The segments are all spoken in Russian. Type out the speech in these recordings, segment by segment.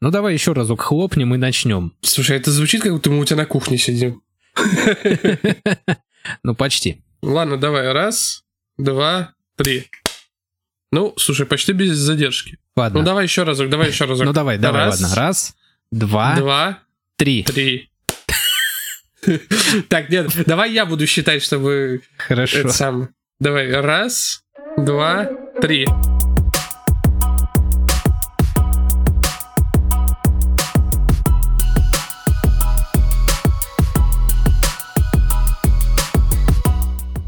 Ну давай еще разок хлопнем и начнем. Слушай, это звучит, как будто мы у тебя на кухне сидим. Ну почти. Ладно, давай. Раз, два, три. Ну, слушай, почти без задержки. Ладно. Ну давай еще разок, давай еще разок. Ну давай, давай, ладно. Раз, два, Два, три. три. Так, нет, давай я буду считать, чтобы Хорошо. это сам. Давай, раз, два, три.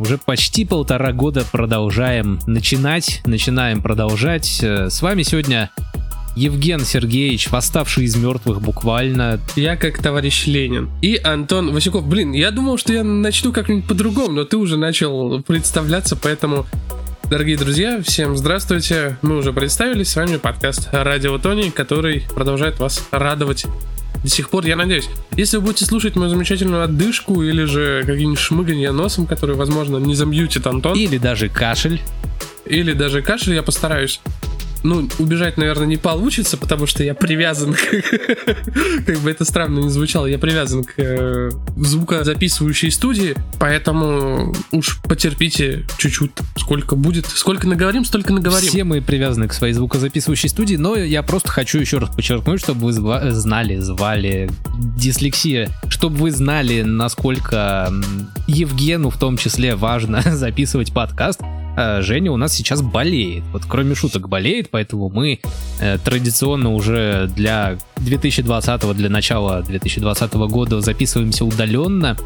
Уже почти полтора года продолжаем начинать, начинаем продолжать. Э, С вами сегодня Евген Сергеевич, восставший из мертвых буквально. Я как товарищ Ленин. И Антон Васюков. Блин, я думал, что я начну как-нибудь по-другому, но ты уже начал представляться, поэтому... Дорогие друзья, всем здравствуйте. Мы уже представились, с вами подкаст Радио Тони, который продолжает вас радовать до сих пор, я надеюсь. Если вы будете слушать мою замечательную отдышку или же какие-нибудь шмыганья носом, которые, возможно, не замьютит Антон, Или даже кашель. или даже кашель, я постараюсь. Ну, убежать, наверное, не получится, потому что я привязан к... Как бы это странно не звучало, я привязан к э, звукозаписывающей студии, поэтому уж потерпите чуть-чуть, сколько будет. Сколько наговорим, столько наговорим. Все мы привязаны к своей звукозаписывающей студии, но я просто хочу еще раз подчеркнуть, чтобы вы знали, звали дислексия, чтобы вы знали, насколько Евгену в том числе важно записывать подкаст. А Женя у нас сейчас болеет. Вот кроме шуток болеет, поэтому мы э, традиционно уже для 2020 для начала 2020 года записываемся удаленно.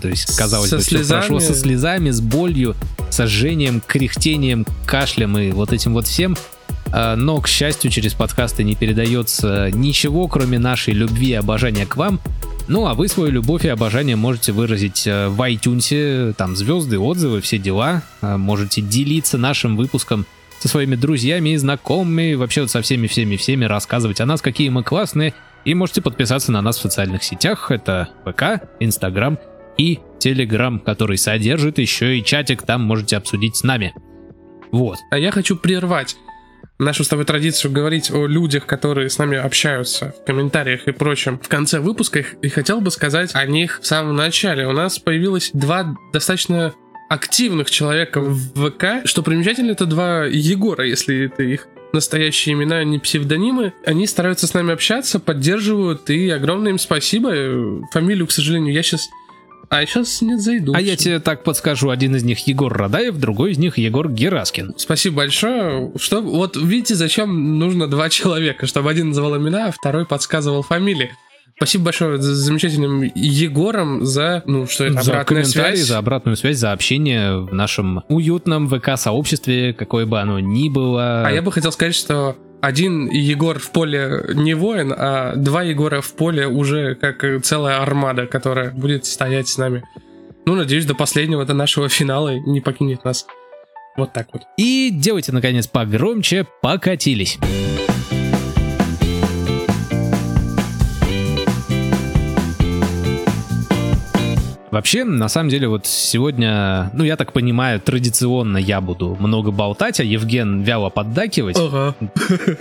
То есть, казалось Со бы, все прошло со слезами. слезами, с болью, сожжением, кряхтением, кашлем и вот этим вот всем. А, Но, к счастью, через подкасты не передается ничего, кроме нашей любви и обожания к вам. Ну, а вы свою любовь и обожание можете выразить э, в iTunes, там звезды, отзывы, все дела. А, Можете делиться нашим выпуском со своими друзьями и знакомыми, вообще вот со всеми-всеми-всеми рассказывать о нас, какие мы классные. И можете подписаться на нас в социальных сетях. Это ВК, Инстаграм и Телеграм, который содержит еще и чатик, там можете обсудить с нами. Вот. А я хочу прервать нашу с тобой традицию говорить о людях, которые с нами общаются в комментариях и прочем в конце выпуска, и хотел бы сказать о них в самом начале. У нас появилось два достаточно активных человека в ВК. Что примечательно, это два Егора, если это их настоящие имена, а не псевдонимы. Они стараются с нами общаться, поддерживают, и огромное им спасибо. Фамилию, к сожалению, я сейчас... А сейчас нет, зайду. А я тебе так подскажу, один из них Егор Радаев, другой из них Егор Гераскин. Спасибо большое. Что, вот видите, зачем нужно два человека, чтобы один называл имена, а второй подсказывал фамилии. Спасибо большое за замечательным Егором за, ну, что это, за комментарии, связь. за обратную связь, за общение в нашем уютном ВК-сообществе, какое бы оно ни было. А я бы хотел сказать, что один Егор в поле не воин, а два Егора в поле уже как целая армада, которая будет стоять с нами. Ну, надеюсь, до последнего, до нашего финала не покинет нас. Вот так вот. И делайте, наконец, погромче, покатились. Вообще, на самом деле, вот сегодня, ну, я так понимаю, традиционно я буду много болтать, а Евген вяло поддакивать, Ага.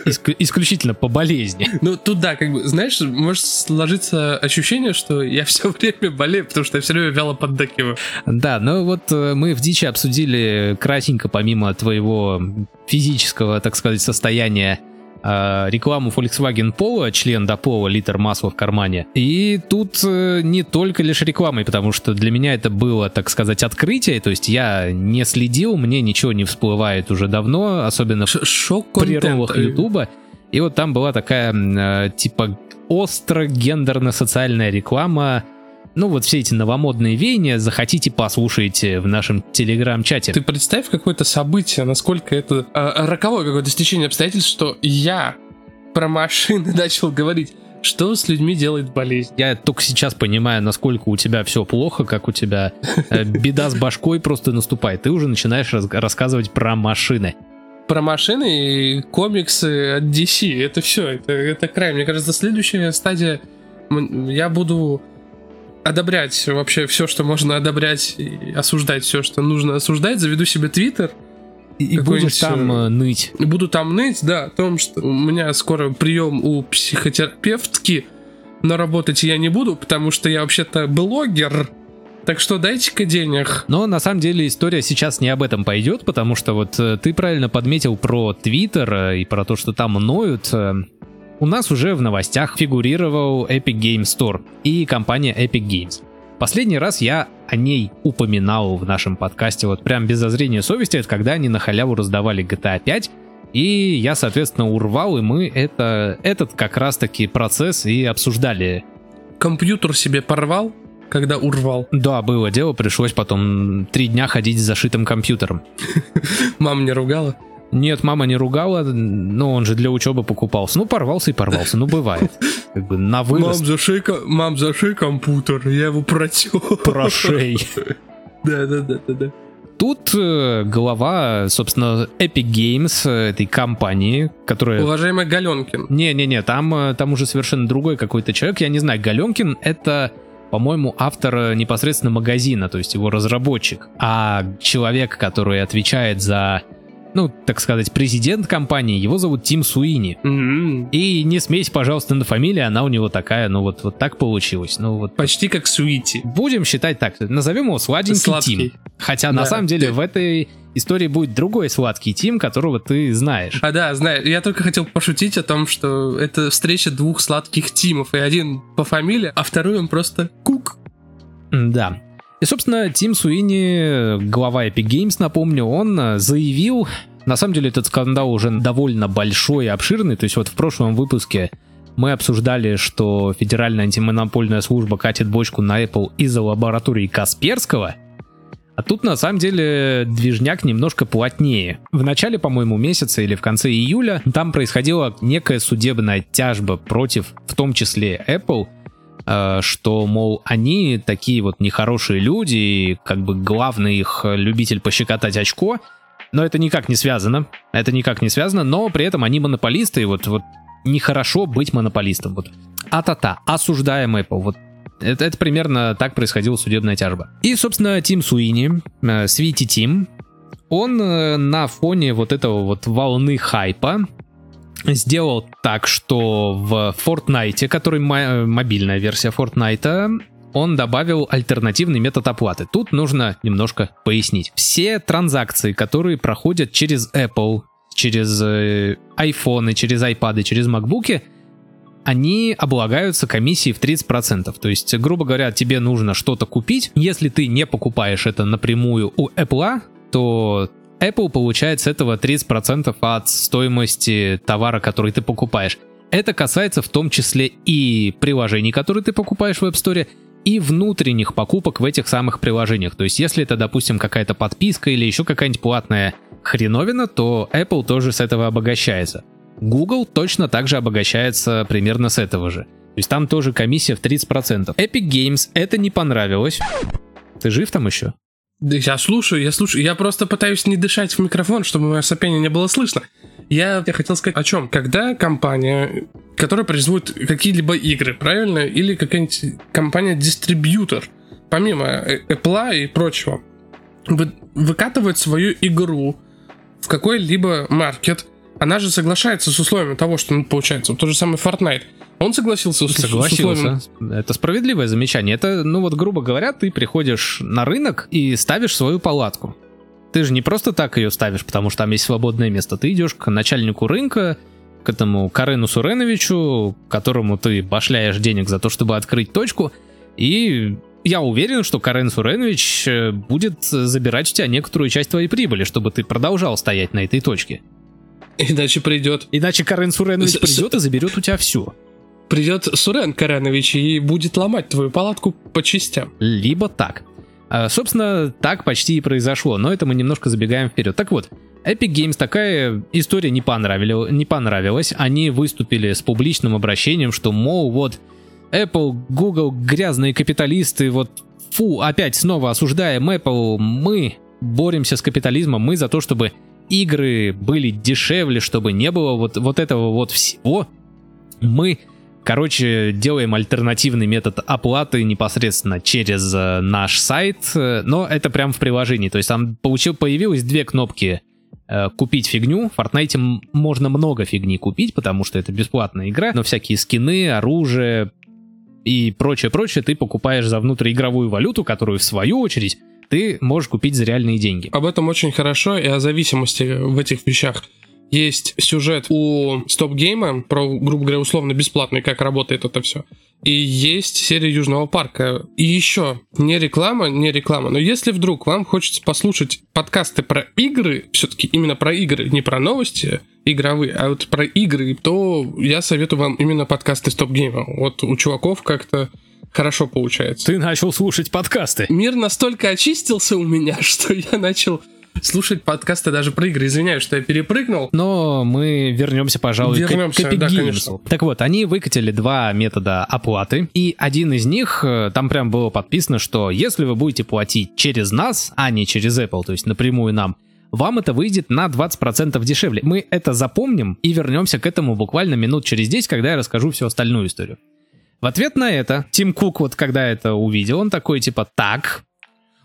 иск- исключительно по болезни. Ну, тут да, как бы, знаешь, может сложиться ощущение, что я все время болею, потому что я все время вяло поддакиваю. Да, ну вот э, мы в Дичи обсудили кратенько, помимо твоего физического, так сказать, состояния, рекламу Volkswagen Polo, член до пола, литр масла в кармане. И тут э, не только лишь рекламой, потому что для меня это было, так сказать, открытие, то есть я не следил, мне ничего не всплывает уже давно, особенно в Ш- Шок прерывах контент. Ютуба. И вот там была такая, э, типа, остро гендерно-социальная реклама. Ну, вот все эти новомодные веяния, захотите, послушайте в нашем телеграм-чате. Ты представь какое-то событие, насколько это а, роковое какое-то стечение обстоятельств, что я про машины начал говорить, что с людьми делает болезнь. Я только сейчас понимаю, насколько у тебя все плохо, как у тебя э, беда с башкой просто наступает. Ты уже начинаешь раз- рассказывать про машины. Про машины и комиксы от DC, это все, это, это край. Мне кажется, следующая стадия, я буду одобрять вообще все, что можно одобрять, и осуждать все, что нужно осуждать, заведу себе твиттер, И будешь там э, э, ныть. Буду там ныть, да, о том, что у меня скоро прием у психотерапевтки, но работать я не буду, потому что я вообще-то блогер. Так что дайте-ка денег. Но на самом деле история сейчас не об этом пойдет, потому что вот э, ты правильно подметил про Твиттер э, и про то, что там ноют. У нас уже в новостях фигурировал Epic Games Store и компания Epic Games. Последний раз я о ней упоминал в нашем подкасте вот прям без зазрения совести, это когда они на халяву раздавали GTA 5, и я, соответственно, урвал, и мы это, этот как раз-таки процесс и обсуждали Компьютер себе порвал, когда урвал. Да, было дело, пришлось потом три дня ходить с зашитым компьютером. Мама не ругала. Нет, мама не ругала, но он же для учебы покупался. Ну, порвался и порвался, ну, бывает. Как бы на Мам, вырост зашей, мам, зашей компьютер, я его протер. прошей. Да, да, да, да, да. Тут э, глава, собственно, Epic Games, э, этой компании, которая... Уважаемый Галенкин. Не-не-не, там, э, там уже совершенно другой какой-то человек. Я не знаю, Галенкин — это, по-моему, автор э, непосредственно магазина, то есть его разработчик. А человек, который отвечает за, ну, так сказать, президент компании, его зовут Тим Суини. М, И не смейся, пожалуйста, на фамилия, она у него такая, ну вот, вот так получилось. Ну вот Почти как Суити. будем считать так, назовем его сладенький Сладкий. Тим. Хотя на Да. самом деле в этой истории будет другой сладкий Тим, которого ты знаешь. А да, знаю, я только хотел пошутить о том, что это встреча двух сладких Тимов, и один по фамилии, а второй он просто Кук. Да. И, собственно, Тим Суини, глава Epic Games, напомню, он э, заявил, на самом деле этот скандал уже довольно большой и обширный, то есть вот в прошлом выпуске мы обсуждали, что Федеральная антимонопольная служба катит бочку на Apple из-за лаборатории Касперского, а тут на самом деле движняк немножко плотнее. В начале, по-моему, месяца или в конце июля там происходила некая судебная тяжба против, в том числе Apple, что, мол, они такие вот нехорошие люди, и как бы главный их любитель пощекотать очко, но это никак не связано, это никак не связано, но при этом они монополисты, и вот, вот нехорошо быть монополистом. Вот. А-та-та, осуждаем Apple, вот это, это примерно так происходила судебная тяжба. И, собственно, Тим Суини, э, Свити Тим, он э, на фоне вот этого вот волны хайпа сделал так, что в Fortnite, который мо- мобильная версия Fortnite, он добавил альтернативный метод оплаты. Тут нужно немножко пояснить. Все транзакции, которые проходят через Apple, через э, iPhone, через iPad, через MacBook, они облагаются комиссией в 30%. То есть, грубо говоря, тебе нужно что-то купить. Если ты не покупаешь это напрямую у Apple, то Apple получает с этого 30% от стоимости товара, который ты покупаешь. Это касается в том числе и приложений, которые ты покупаешь в App Store, и внутренних покупок в этих самых приложениях. То есть, если это, допустим, какая-то подписка или еще какая-нибудь платная хреновина, то Apple тоже с этого обогащается. Google точно так же обогащается примерно с этого же. То есть там тоже комиссия в 30%. Epic Games это не понравилось. Ты жив там еще? Я слушаю, я слушаю. Я просто пытаюсь не дышать в микрофон, чтобы мое сопение не было слышно. Я, я хотел сказать о чем. Когда компания, которая производит какие-либо игры, правильно? Или какая-нибудь компания-дистрибьютор, помимо э, Apple и прочего, вы- выкатывает свою игру в какой-либо маркет, она же соглашается с условиями того, что, ну, получается, вот тот же самый Fortnite. Он согласился с, с Согласился. Это справедливое замечание. Это, ну вот, грубо говоря, ты приходишь на рынок и ставишь свою палатку. Ты же не просто так ее ставишь, потому что там есть свободное место. Ты идешь к начальнику рынка, к этому Карену Суреновичу, которому ты башляешь денег за то, чтобы открыть точку, и я уверен, что Карен Суренович э, будет забирать у тебя некоторую часть твоей прибыли, чтобы ты продолжал стоять на этой точке. Иначе придет Иначе Карен Суренович С- с- придет и заберет у тебя все. Придет Сурен Каранович и будет ломать твою палатку по частям. либо так. А, собственно, так почти и произошло, но это мы немножко забегаем вперед. Так вот, Epic Games такая история не, понравили- не понравилась. Они выступили с публичным обращением, что, мол, вот Apple, Google, грязные капиталисты, вот фу, опять снова осуждаем Apple, мы боремся с капитализмом, мы за то, чтобы игры были дешевле, чтобы не было вот, вот этого вот всего. Мы Короче, делаем альтернативный метод оплаты непосредственно через э, наш сайт, э, но это прям в приложении. То есть там получил, появилось две кнопки э, купить фигню. В Fortnite можно много фигни купить, потому что это бесплатная игра, но всякие скины, оружие и прочее-прочее ты покупаешь за внутриигровую валюту, которую в свою очередь ты можешь купить за реальные деньги. Об этом очень хорошо и о зависимости в этих вещах. Есть сюжет у Стоп Гейма про, грубо говоря, условно бесплатный, как работает это все. И есть серия Южного парка. И еще, не реклама, не реклама, но если вдруг вам хочется послушать подкасты про игры, все-таки именно про игры, не про новости игровые, а вот про игры, то я советую вам именно подкасты Стоп Гейма. Вот у чуваков как-то хорошо получается. Ты начал слушать подкасты. Мир настолько очистился у меня, что я начал слушать подкасты даже про игры. Извиняюсь, что я перепрыгнул. Но мы вернемся, пожалуй, вернемся, к, к да, конечно. Так вот, они выкатили два метода оплаты, и один из них, э, там прям было подписано, что если вы будете платить через нас, а не через Apple, то есть напрямую нам, вам это выйдет на 20% дешевле. Мы это запомним и вернемся к этому буквально минут через 10, когда я расскажу всю остальную историю. В ответ на это, Тим Кук, вот когда это увидел, он такой типа, так,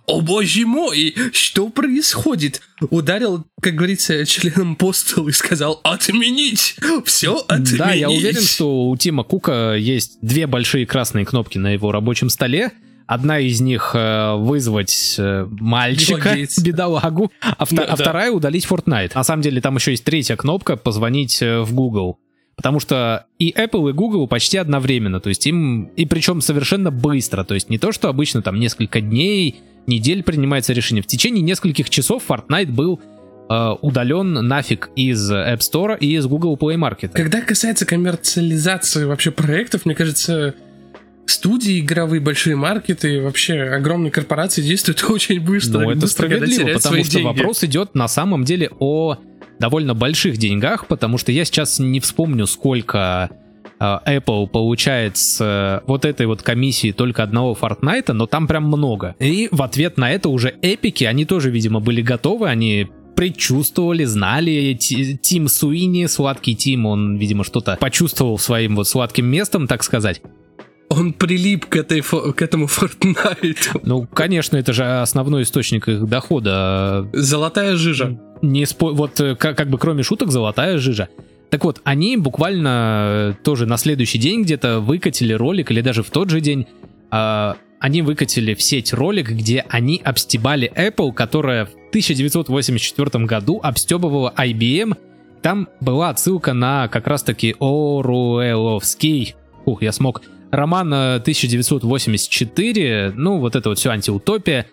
о боже мой, что происходит? Ударил, как говорится, членом по столу и сказал отменить, все отменить. Да, я уверен, что у Тима Кука есть две большие красные кнопки на его рабочем столе. Одна из них э, вызвать э, мальчика, бедолагу, а, втор- да, а вторая удалить Fortnite. На самом деле там еще есть третья кнопка позвонить э, в Google. Потому что и Apple, и Google почти одновременно, то есть им, и причем совершенно быстро, то есть не то, что обычно там несколько дней, недель принимается решение. В течение нескольких часов Fortnite был э, удален нафиг из App Store и из Google Play Market. Когда касается коммерциализации вообще проектов, мне кажется, студии игровые, большие маркеты, вообще огромные корпорации действуют очень быстро. Ну, это быстро, справедливо, потому что деньги. вопрос идет на самом деле о довольно больших деньгах, потому что я сейчас не вспомню, сколько Apple получает с э, вот этой вот комиссии только одного Fortnite, но там прям много. И в ответ на это уже эпики, они тоже, видимо, были готовы, они предчувствовали, знали. Тим Суини, сладкий Тим, он, видимо, что-то почувствовал своим вот сладким местом, так сказать он прилип к, этой, к этому Fortnite. Ну, конечно, это же основной источник их дохода. Золотая жижа. Не спо... Вот э, как, как бы кроме шуток, золотая жижа. Так вот, они буквально э, тоже на следующий день где-то выкатили ролик, или даже в тот же день, э, они выкатили в сеть ролик, где они обстебали Apple, которая в 1984 году обстебывала IBM. Там была отсылка на как раз-таки Оруэлловский, ух, я смог, роман 1984, ну вот это вот все антиутопия.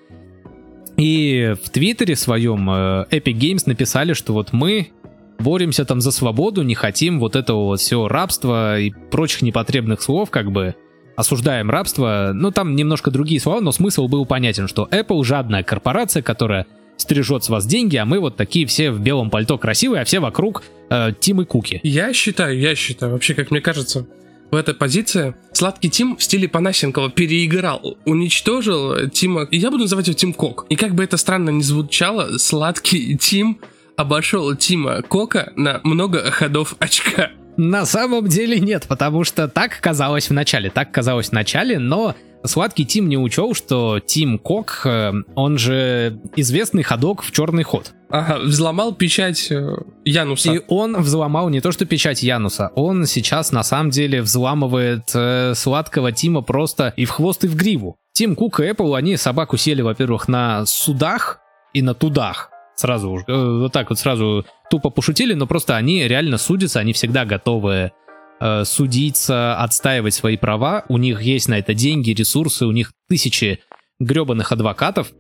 И в Твиттере своем э, Epic Games написали, что вот мы боремся там за свободу, не хотим вот этого вот всего рабства и прочих непотребных слов, как бы осуждаем рабство. Ну, там немножко другие слова, но смысл был понятен, что Apple жадная корпорация, которая стрижет с вас деньги, а мы вот такие все в белом пальто красивые, а все вокруг э, Тим и Куки. Я считаю, я считаю, вообще, как мне кажется, в этой позиции сладкий Тим в стиле Панасенкова переиграл, уничтожил Тима, я буду называть его Тим Кок. И как бы это странно ни звучало, сладкий Тим обошел Тима Кока на много ходов очка. На самом деле нет, потому что так казалось в начале, так казалось в начале, но Сладкий Тим не учел, что Тим Кок, э, он же известный ходок в черный ход. Ага, взломал печать э, Януса. И он взломал не то что печать Януса, он сейчас на самом деле взламывает э, сладкого Тима просто и в хвост, и в гриву. Тим Кук и Apple, они собаку сели, во-первых, на судах и на тудах. Сразу, э, вот так вот сразу тупо пошутили, но просто они реально судятся, они всегда готовы э, судиться, отстаивать свои права. У них есть на это деньги, ресурсы, у них тысячи гребаных адвокатов.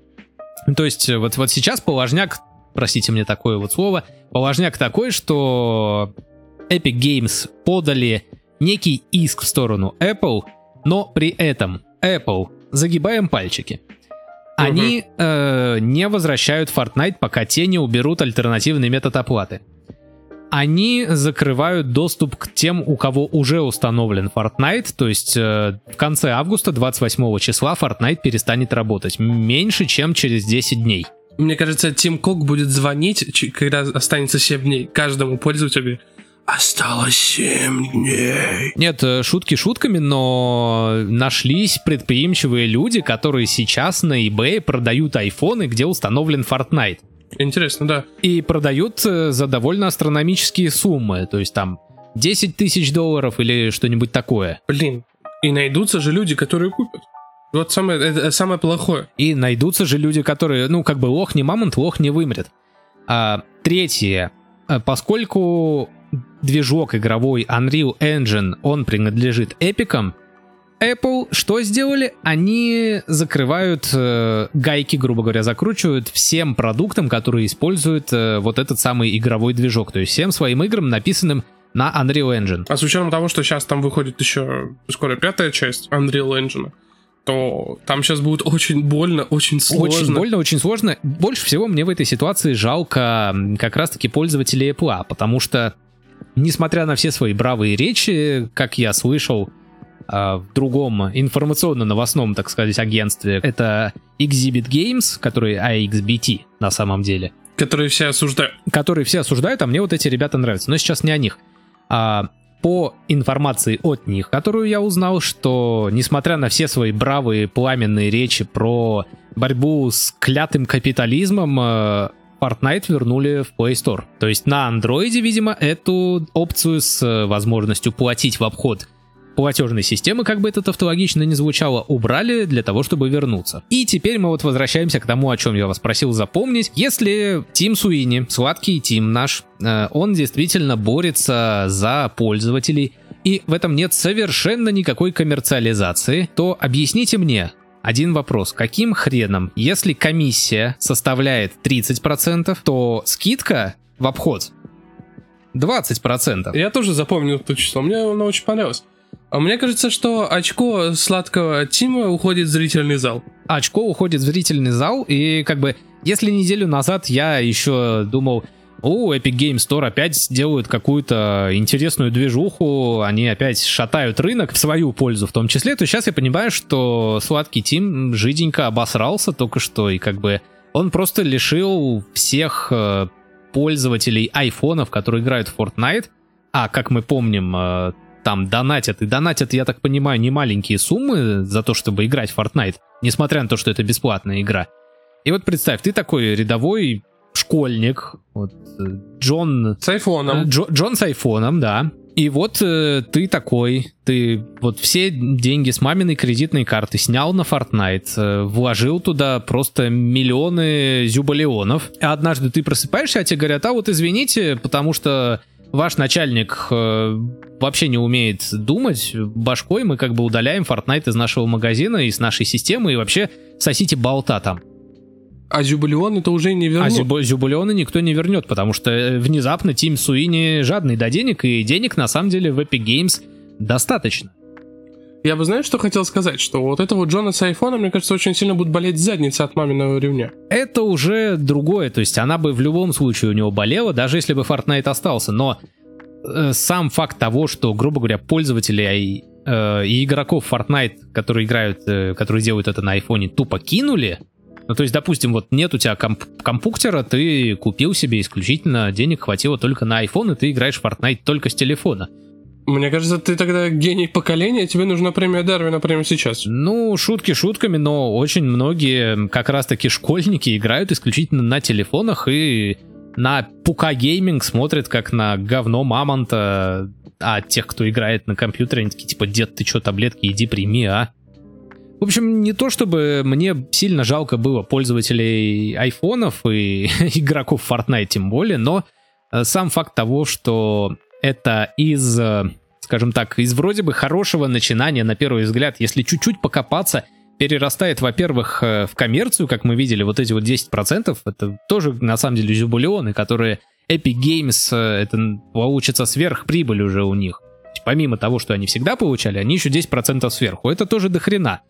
То есть вот, вот сейчас положняк, простите мне такое вот слово, положняк такой, что Epic Games подали некий иск в сторону Apple, но при этом Apple, загибаем пальчики, они э, не возвращают Fortnite, пока те не уберут альтернативный метод оплаты они закрывают доступ к тем, у кого уже установлен Fortnite, то есть э, в конце августа, 28 числа, Fortnite перестанет работать, меньше, чем через 10 дней. Мне кажется, Тим Кок будет звонить, когда останется 7 дней, каждому пользователю, Осталось 7 дней. Нет, э, шутки шутками, но нашлись предприимчивые люди, которые сейчас на eBay продают айфоны, где установлен Fortnite. Интересно, да. И продают э, за довольно астрономические суммы. То есть там 10 тысяч долларов или что-нибудь такое. Блин, и найдутся же люди, которые купят. Вот самое, это самое плохое. И найдутся же люди, которые, ну, как бы лох не мамонт, лох не вымрет. А, третье. Поскольку движок игровой Unreal Engine, он принадлежит эпикам, Apple что сделали? Они закрывают э, гайки, грубо говоря, закручивают всем продуктам, которые используют э, вот этот самый игровой движок. То есть всем своим играм, написанным на Unreal Engine. А с учетом того, что сейчас там выходит еще скоро пятая часть Unreal Engine, то там сейчас будет очень больно, очень сложно. Очень больно, очень сложно. Больше всего мне в этой ситуации жалко как раз-таки пользователей Apple, потому что, несмотря на все свои бравые речи, как я слышал, а, в другом информационно-новостном, так сказать, агентстве. Это Exhibit Games, который AXBT на самом деле. Которые все осуждают. Которые все осуждают, а мне вот эти ребята нравятся. Но сейчас не о них. А, по информации от них, которую я узнал, что несмотря на все свои бравые пламенные речи про борьбу с клятым капитализмом, э, Fortnite вернули в Play Store. То есть на андроиде, видимо, эту опцию с э, возможностью платить в обход платежной системы, как бы это тавтологично не звучало, убрали для того, чтобы вернуться. И теперь мы вот возвращаемся к тому, о чем я вас просил запомнить. Если Тим Суини, сладкий Тим наш, э, он действительно борется за пользователей, и в этом нет совершенно никакой коммерциализации, то объясните мне, один вопрос. Каким хреном, если комиссия составляет 30%, то скидка в обход 20%? Я тоже запомнил это число, мне оно очень понравилось. А мне кажется, что очко сладкого Тима уходит в зрительный зал. Очко уходит в зрительный зал, и как бы, если неделю назад я еще думал, о, Epic Game Store опять делают какую-то интересную движуху, они опять шатают рынок в свою пользу в том числе, то сейчас я понимаю, что сладкий Тим жиденько обосрался только что, и как бы он просто лишил всех э, пользователей айфонов, которые играют в Fortnite, а как мы помним, э, там донатят. И донатят, я так понимаю, не маленькие суммы за то, чтобы играть в Fortnite, несмотря на то, что это бесплатная игра. И вот представь, ты такой рядовой школьник, вот, э, Джон... С айфоном. Э, Джо, Джон с айфоном, да. И вот э, ты такой, ты вот все деньги с маминой кредитной карты снял на Fortnite, э, вложил туда просто миллионы зюбалеонов. А однажды ты просыпаешься, а тебе говорят, а вот извините, потому что ваш начальник э, вообще не умеет думать башкой, мы как бы удаляем Fortnite из нашего магазина и с нашей системы, и вообще сосите болта там. А Зюбалион это уже не вернут. А Зюб, Зюбалиона никто не вернет, потому что э, внезапно Тим Суини жадный до денег, и денег на самом деле в Epic Games достаточно. Я бы, знаешь, что хотел сказать? Что вот этого Джона с айфона, мне кажется, очень сильно будет болеть задница от маминого ремня. Это уже другое, то есть она бы в любом случае у него болела, даже если бы Fortnite остался, но э, сам факт того, что, грубо говоря, пользователи э, и игроков Fortnite, которые играют, э, которые делают это на айфоне, тупо кинули, ну, то есть, допустим, вот нет у тебя комп компьютера, ты купил себе исключительно, денег хватило только на iPhone, и ты играешь в Fortnite только с телефона. Мне кажется, ты тогда гений поколения, тебе нужна премия Дарвина прямо сейчас. Ну, шутки шутками, но очень многие как раз-таки школьники играют исключительно на телефонах и на Пука Гейминг смотрят как на говно мамонта, а тех, кто играет на компьютере, они такие типа, дед, ты чё, таблетки, иди прими, а? В общем, не то чтобы мне сильно жалко было пользователей айфонов и игроков Fortnite тем более, но э, сам факт того, что это из э, скажем так, из вроде бы хорошего начинания на первый взгляд, если чуть-чуть покопаться, перерастает, во-первых, э, в коммерцию, как мы видели, вот эти вот 10%, это тоже на самом деле зюбулеоны, которые Epic Games, это получится сверхприбыль уже у них. Помимо того, что они всегда получали, они еще 10% сверху. Это тоже дохрена.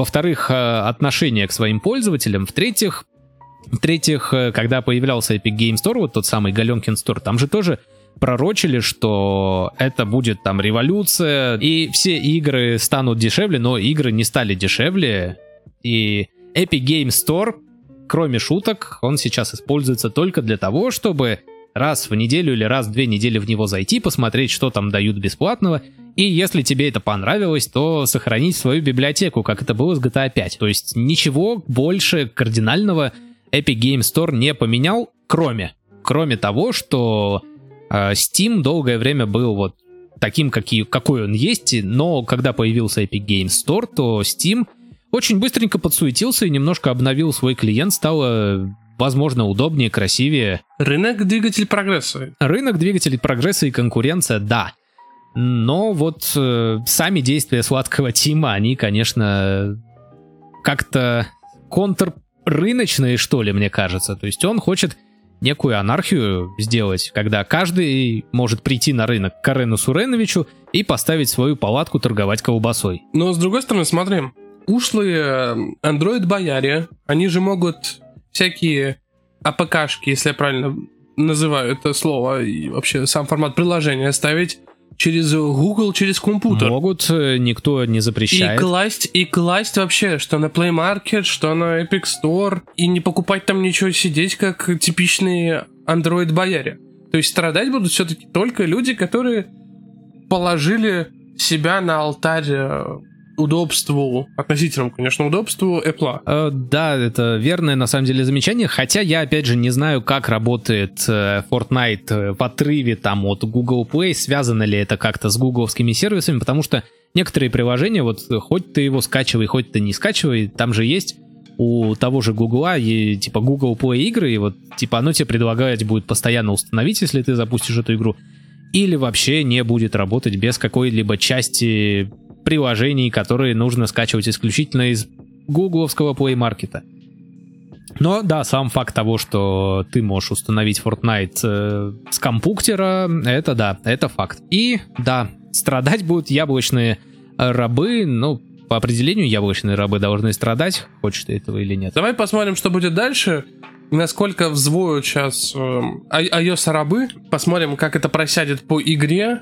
Во-вторых, э, отношение к своим пользователям. В-третьих, в-третьих, когда появлялся Epic Game Store, вот тот самый Галенкин Store, там же тоже пророчили, что это будет там революция, и все игры станут дешевле, но игры не стали дешевле. И Epic Game Store, кроме шуток, он сейчас используется только для того, чтобы раз в неделю или раз в две недели в него зайти, посмотреть, что там дают бесплатного, и если тебе это понравилось, то сохранить свою библиотеку, как это было с GTA 5. То есть ничего больше кардинального Epic Game Store не поменял, кроме, кроме того, что э, Steam долгое время был вот таким, какие, какой он есть, но когда появился Epic Game Store, то Steam очень быстренько подсуетился и немножко обновил свой клиент, стало возможно, удобнее, красивее. Рынок двигатель прогресса. Рынок двигателей прогресса и конкуренция, да. Но вот э, сами действия сладкого Тима, они, конечно, как-то контррыночные, что ли, мне кажется. То есть он хочет некую анархию сделать, когда каждый может прийти на рынок к Карену Суреновичу и поставить свою палатку торговать колбасой. Но с другой стороны, смотри, ушлые андроид-бояре, они же могут всякие АПКшки, если я правильно называю это слово, и вообще сам формат приложения ставить через Google, через компьютер. Могут, э, никто не запрещает. И класть, и класть вообще, что на Play Market, что на Epic Store, и не покупать там ничего, сидеть как типичные Android-бояре. То есть страдать будут все-таки только люди, которые положили себя на алтарь э, удобству, относительному, конечно, удобству Apple. Э, да, это верное на самом деле замечание, хотя я опять же не знаю, как работает э, Fortnite э, в отрыве там от Google Play, связано ли это как-то с гугловскими сервисами, потому что некоторые приложения, вот хоть ты его скачивай, хоть ты не скачивай, там же есть у того же Гугла, и, типа Google Play игры, и вот типа оно тебе предлагает будет постоянно установить, если ты запустишь эту игру, или вообще не будет работать без какой-либо части приложений, которые нужно скачивать исключительно из гугловского Play Market. Но да, сам факт того, что ты можешь установить Fortnite э, с компьютера, это да, это факт. И да, страдать будут яблочные рабы, ну, по определению яблочные рабы должны страдать, хочешь ты этого или нет. Давай посмотрим, что будет дальше, насколько взвоют сейчас э, iOS рабы, посмотрим, как это просядет по игре,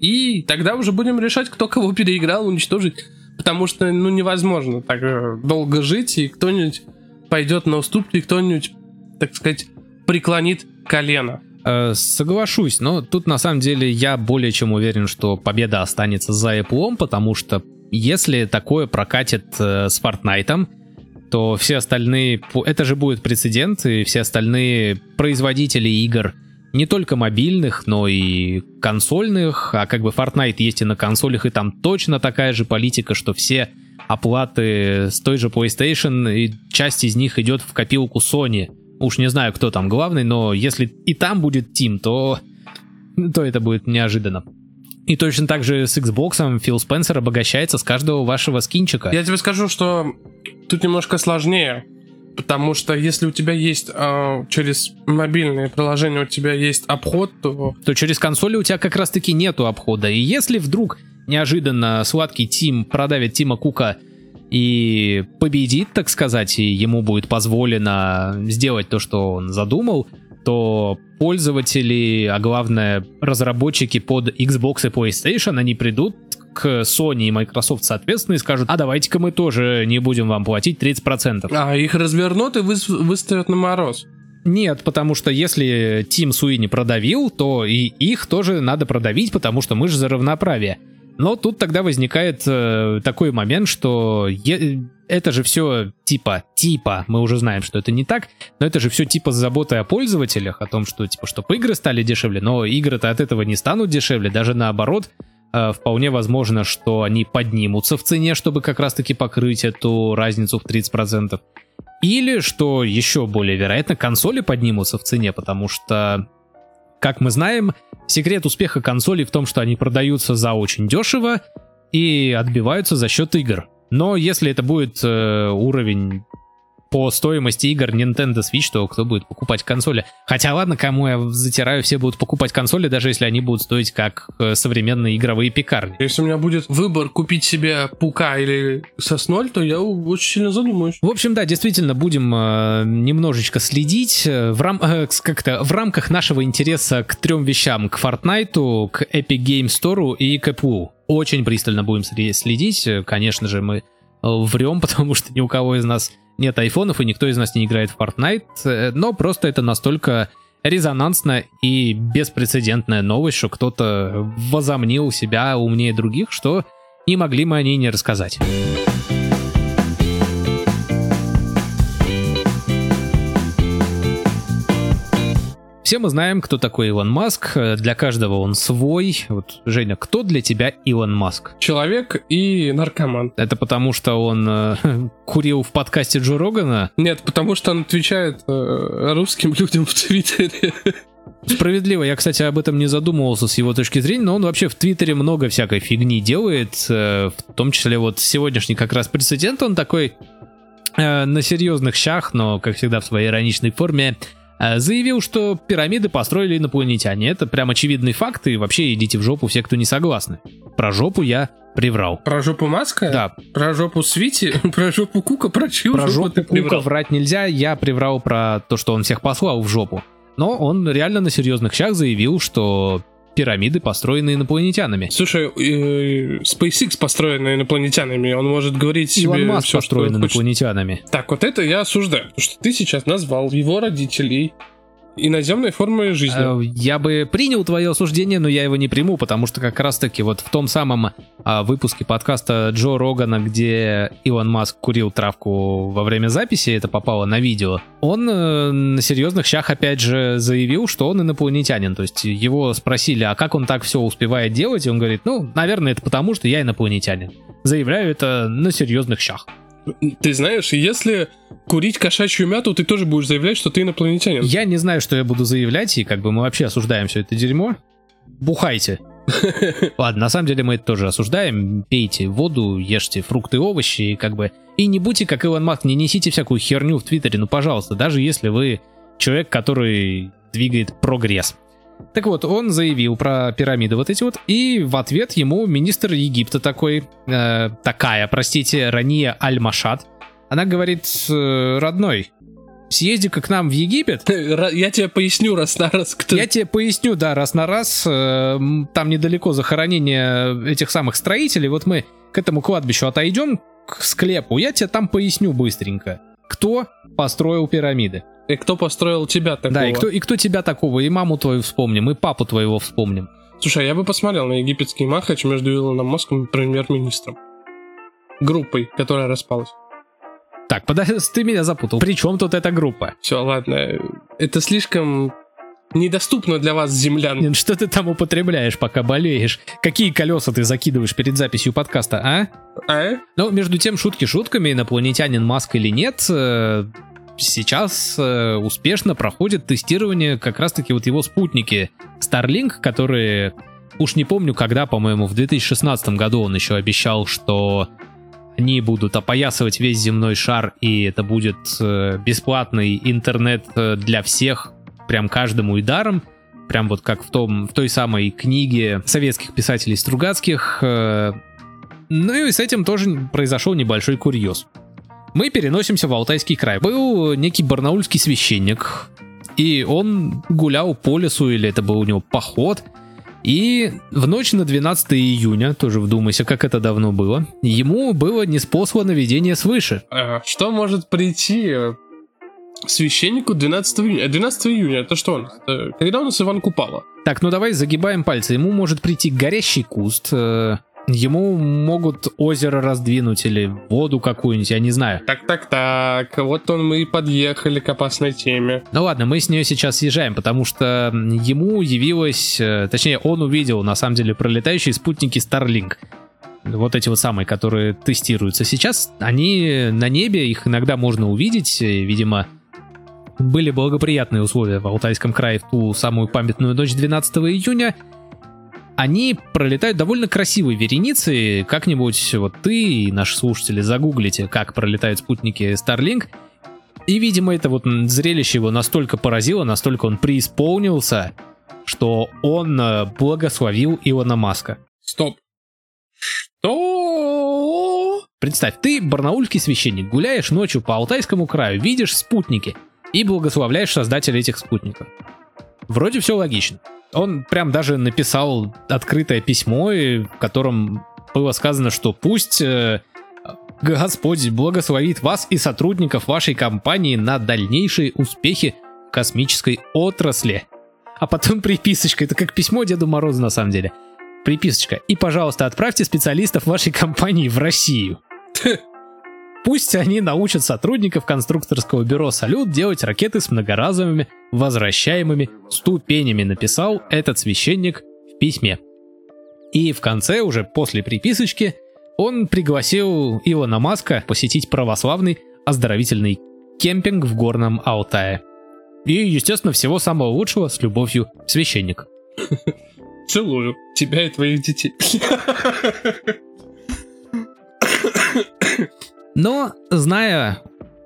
и тогда уже будем решать, кто кого переиграл, уничтожить. Потому что, ну, невозможно так э, долго жить, и кто-нибудь пойдет на уступки, кто-нибудь, так сказать, преклонит колено. Э, соглашусь, но тут на самом деле я более чем уверен, что победа останется за Apple, потому что если такое прокатит э, с Fortnite, то все остальные, это же будет прецедент, и все остальные производители игр, не только мобильных, но и консольных, а как бы Fortnite есть и на консолях, и там точно такая же политика, что все оплаты с той же PlayStation, и часть из них идет в копилку Sony. Уж не знаю, кто там главный, но если и там будет Team, то, то это будет неожиданно. И точно так же с Xbox Фил Спенсер обогащается с каждого вашего скинчика. Я тебе скажу, что тут немножко сложнее. Потому что если у тебя есть э, через мобильное приложение у тебя есть обход, то... То через консоли у тебя как раз-таки нету обхода. И если вдруг неожиданно сладкий Тим продавит Тима Кука и победит, так сказать, и ему будет позволено сделать то, что он задумал, то пользователи, а главное разработчики под Xbox и PlayStation, они придут к Sony и Microsoft соответственно и скажут, а давайте-ка мы тоже не будем вам платить 30%. А их развернут и вы, выставят на мороз. Нет, потому что если Тим Суини продавил, то и их тоже надо продавить, потому что мы же за равноправие. Но тут тогда возникает э, такой момент, что е- это же все типа, типа, мы уже знаем, что это не так, но это же все типа с заботой о пользователях, о том, что типа, чтобы игры стали дешевле, но игры-то от этого не станут дешевле, даже наоборот, вполне возможно, что они поднимутся в цене, чтобы как раз-таки покрыть эту разницу в 30%. Или, что еще более вероятно, консоли поднимутся в цене, потому что, как мы знаем, секрет успеха консолей в том, что они продаются за очень дешево и отбиваются за счет игр. Но если это будет э, уровень по стоимости игр Nintendo Switch, то кто будет покупать консоли? Хотя ладно, кому я затираю, все будут покупать консоли, даже если они будут стоить как э, современные игровые пекарни. Если у меня будет выбор купить себе Пука или Сосноль, то я очень сильно задумаюсь. В общем, да, действительно, будем э, немножечко следить э, в, рам э, как-то в рамках нашего интереса к трем вещам, к Fortnite, к Epic Game Store и к Apple. Очень пристально будем следить. Конечно же, мы э, врем, потому что ни у кого из нас нет айфонов, и никто из нас не играет в Fortnite, э, но просто это настолько резонансная и беспрецедентная новость, что кто-то возомнил себя умнее других, что не могли мы о ней не рассказать. Все мы знаем, кто такой Илон Маск. Э, Для каждого он свой. Вот, Женя, кто для тебя Илон Маск? Человек и наркоман. Это потому, что он э, курил в подкасте Джо Рогана? Нет, потому что он отвечает э, русским людям в Твиттере. Справедливо. Я, кстати, об этом не задумывался с его точки зрения, но он вообще в Твиттере много всякой фигни делает. э, В том числе вот сегодняшний как раз прецедент, он такой э, на серьезных щах, но, как всегда, в своей ироничной форме, заявил, что пирамиды построили инопланетяне. Это прям очевидный факт, и вообще идите в жопу все, кто не согласны. Про жопу я приврал. Про жопу Маска? Да, Про жопу Свити? Про жопу Кука? Про чью про жопу жопу ты Кука приврал? врать нельзя, я приврал про то, что он всех послал в жопу. Но он реально на серьезных щах заявил, что пирамиды построены инопланетянами. Слушай, э, SpaceX построена инопланетянами, он может говорить себе Илон Маск все, построен инопланетянами. Так, вот это я осуждаю, потому что ты сейчас назвал его родителей иноземной формой жизни. Э, Я бы принял твое осуждение, но я его не приму, потому что как раз-таки вот в том самом а, выпуске подкаста Джо Рогана, где Илон Маск курил травку во время записи, это попало на видео, он э, на серьезных щах опять же заявил, что он инопланетянин. То есть его спросили, а как он так все успевает делать, и он говорит, ну, наверное, это потому, что я инопланетянин. Заявляю это на серьезных щах. Ты знаешь, если курить кошачью мяту, ты тоже будешь заявлять, что ты инопланетянин. Я не знаю, что я буду заявлять, и как бы мы вообще осуждаем все это дерьмо. Бухайте. Ладно, на самом деле мы это тоже осуждаем. Пейте воду, ешьте фрукты и овощи, и как бы... И не будьте как Илон Маск, не несите всякую херню в Твиттере, ну пожалуйста, даже если вы человек, который двигает прогресс. Так вот, он заявил про пирамиды вот эти вот, и в ответ ему министр Египта такой, э, такая, простите, Рания Аль-Машад, она говорит, «Э, родной, съезди-ка к нам в Египет, Я тебе поясню раз на раз, кто... я тебе поясню, да, раз на раз, э, там недалеко захоронение этих самых строителей, вот мы к этому кладбищу отойдем, к склепу, я тебе там поясню быстренько, кто построил пирамиды. И кто построил тебя такого? Да, и кто, и кто тебя такого, и маму твою вспомним, и папу твоего вспомним. Слушай, я бы посмотрел на египетский махач между Илоном Маском и премьер-министром. Группой, которая распалась. Так, подожди, ты меня запутал. При чем тут эта группа? Все, ладно. Это слишком недоступно для вас, землян. Что ты там употребляешь, пока болеешь? Какие колеса ты закидываешь перед записью подкаста, а? А? Ну, между тем, шутки шутками, инопланетянин Маск или нет, э, сейчас э, успешно проходит тестирование как раз-таки вот его спутники Starlink, которые, уж не помню когда, по-моему, в 2016 году он еще обещал, что они будут опоясывать весь земной шар, и это будет э, бесплатный интернет э, для всех, прям каждому и даром. Прям вот как в, том, в той самой книге советских писателей Стругацких. э, ну и с этим тоже произошел небольшой курьез. Мы переносимся в Алтайский край. Был некий барнаульский священник, и он гулял по лесу, или это был у него поход, и в ночь на 12 июня, тоже вдумайся, как это давно было, ему было неспослано видение свыше. А, Что может прийти э, священнику 12 июня? Э, 12 июня, это что? Это Когда у нас Иван Купала? Так, ну давай загибаем пальцы. Ему может прийти горящий куст, э, ему могут озеро раздвинуть или воду какую-нибудь, я не знаю. Так, так, так. Вот он мы и подъехали к опасной теме. Ну ладно, мы с нее сейчас съезжаем, потому что ему явилось, э, точнее, он увидел на самом деле пролетающие спутники Starlink. Вот эти вот самые, которые тестируются сейчас, они на небе, их иногда можно увидеть, видимо, были благоприятные условия в Алтайском крае в ту самую памятную ночь 12 июня. Они пролетают довольно красивой вереницей. Как-нибудь вот ты и наши слушатели загуглите, как пролетают спутники Starlink. И, видимо, это вот зрелище его настолько поразило, настолько он преисполнился, что он э, благословил Илона Маска. Стоп. Что? Представь, ты барнаульский священник, гуляешь ночью по Алтайскому краю, видишь спутники и благословляешь создателя этих спутников. Вроде все логично. Он прям даже написал открытое письмо, в котором было сказано, что пусть э, Господь благословит вас и сотрудников вашей компании на дальнейшие успехи в космической отрасли. А потом приписочка, это как письмо Деду Морозу на самом деле. Приписочка. И, пожалуйста, отправьте специалистов вашей компании в Россию. Пусть они научат сотрудников конструкторского бюро «Салют» делать ракеты с многоразовыми возвращаемыми ступенями, написал этот священник в письме. И в конце, уже после приписочки, он пригласил Илона Маска посетить православный оздоровительный кемпинг в Горном Алтае. И, естественно, всего самого лучшего с любовью, священник. Целую тебя и твоих детей. Но, зная,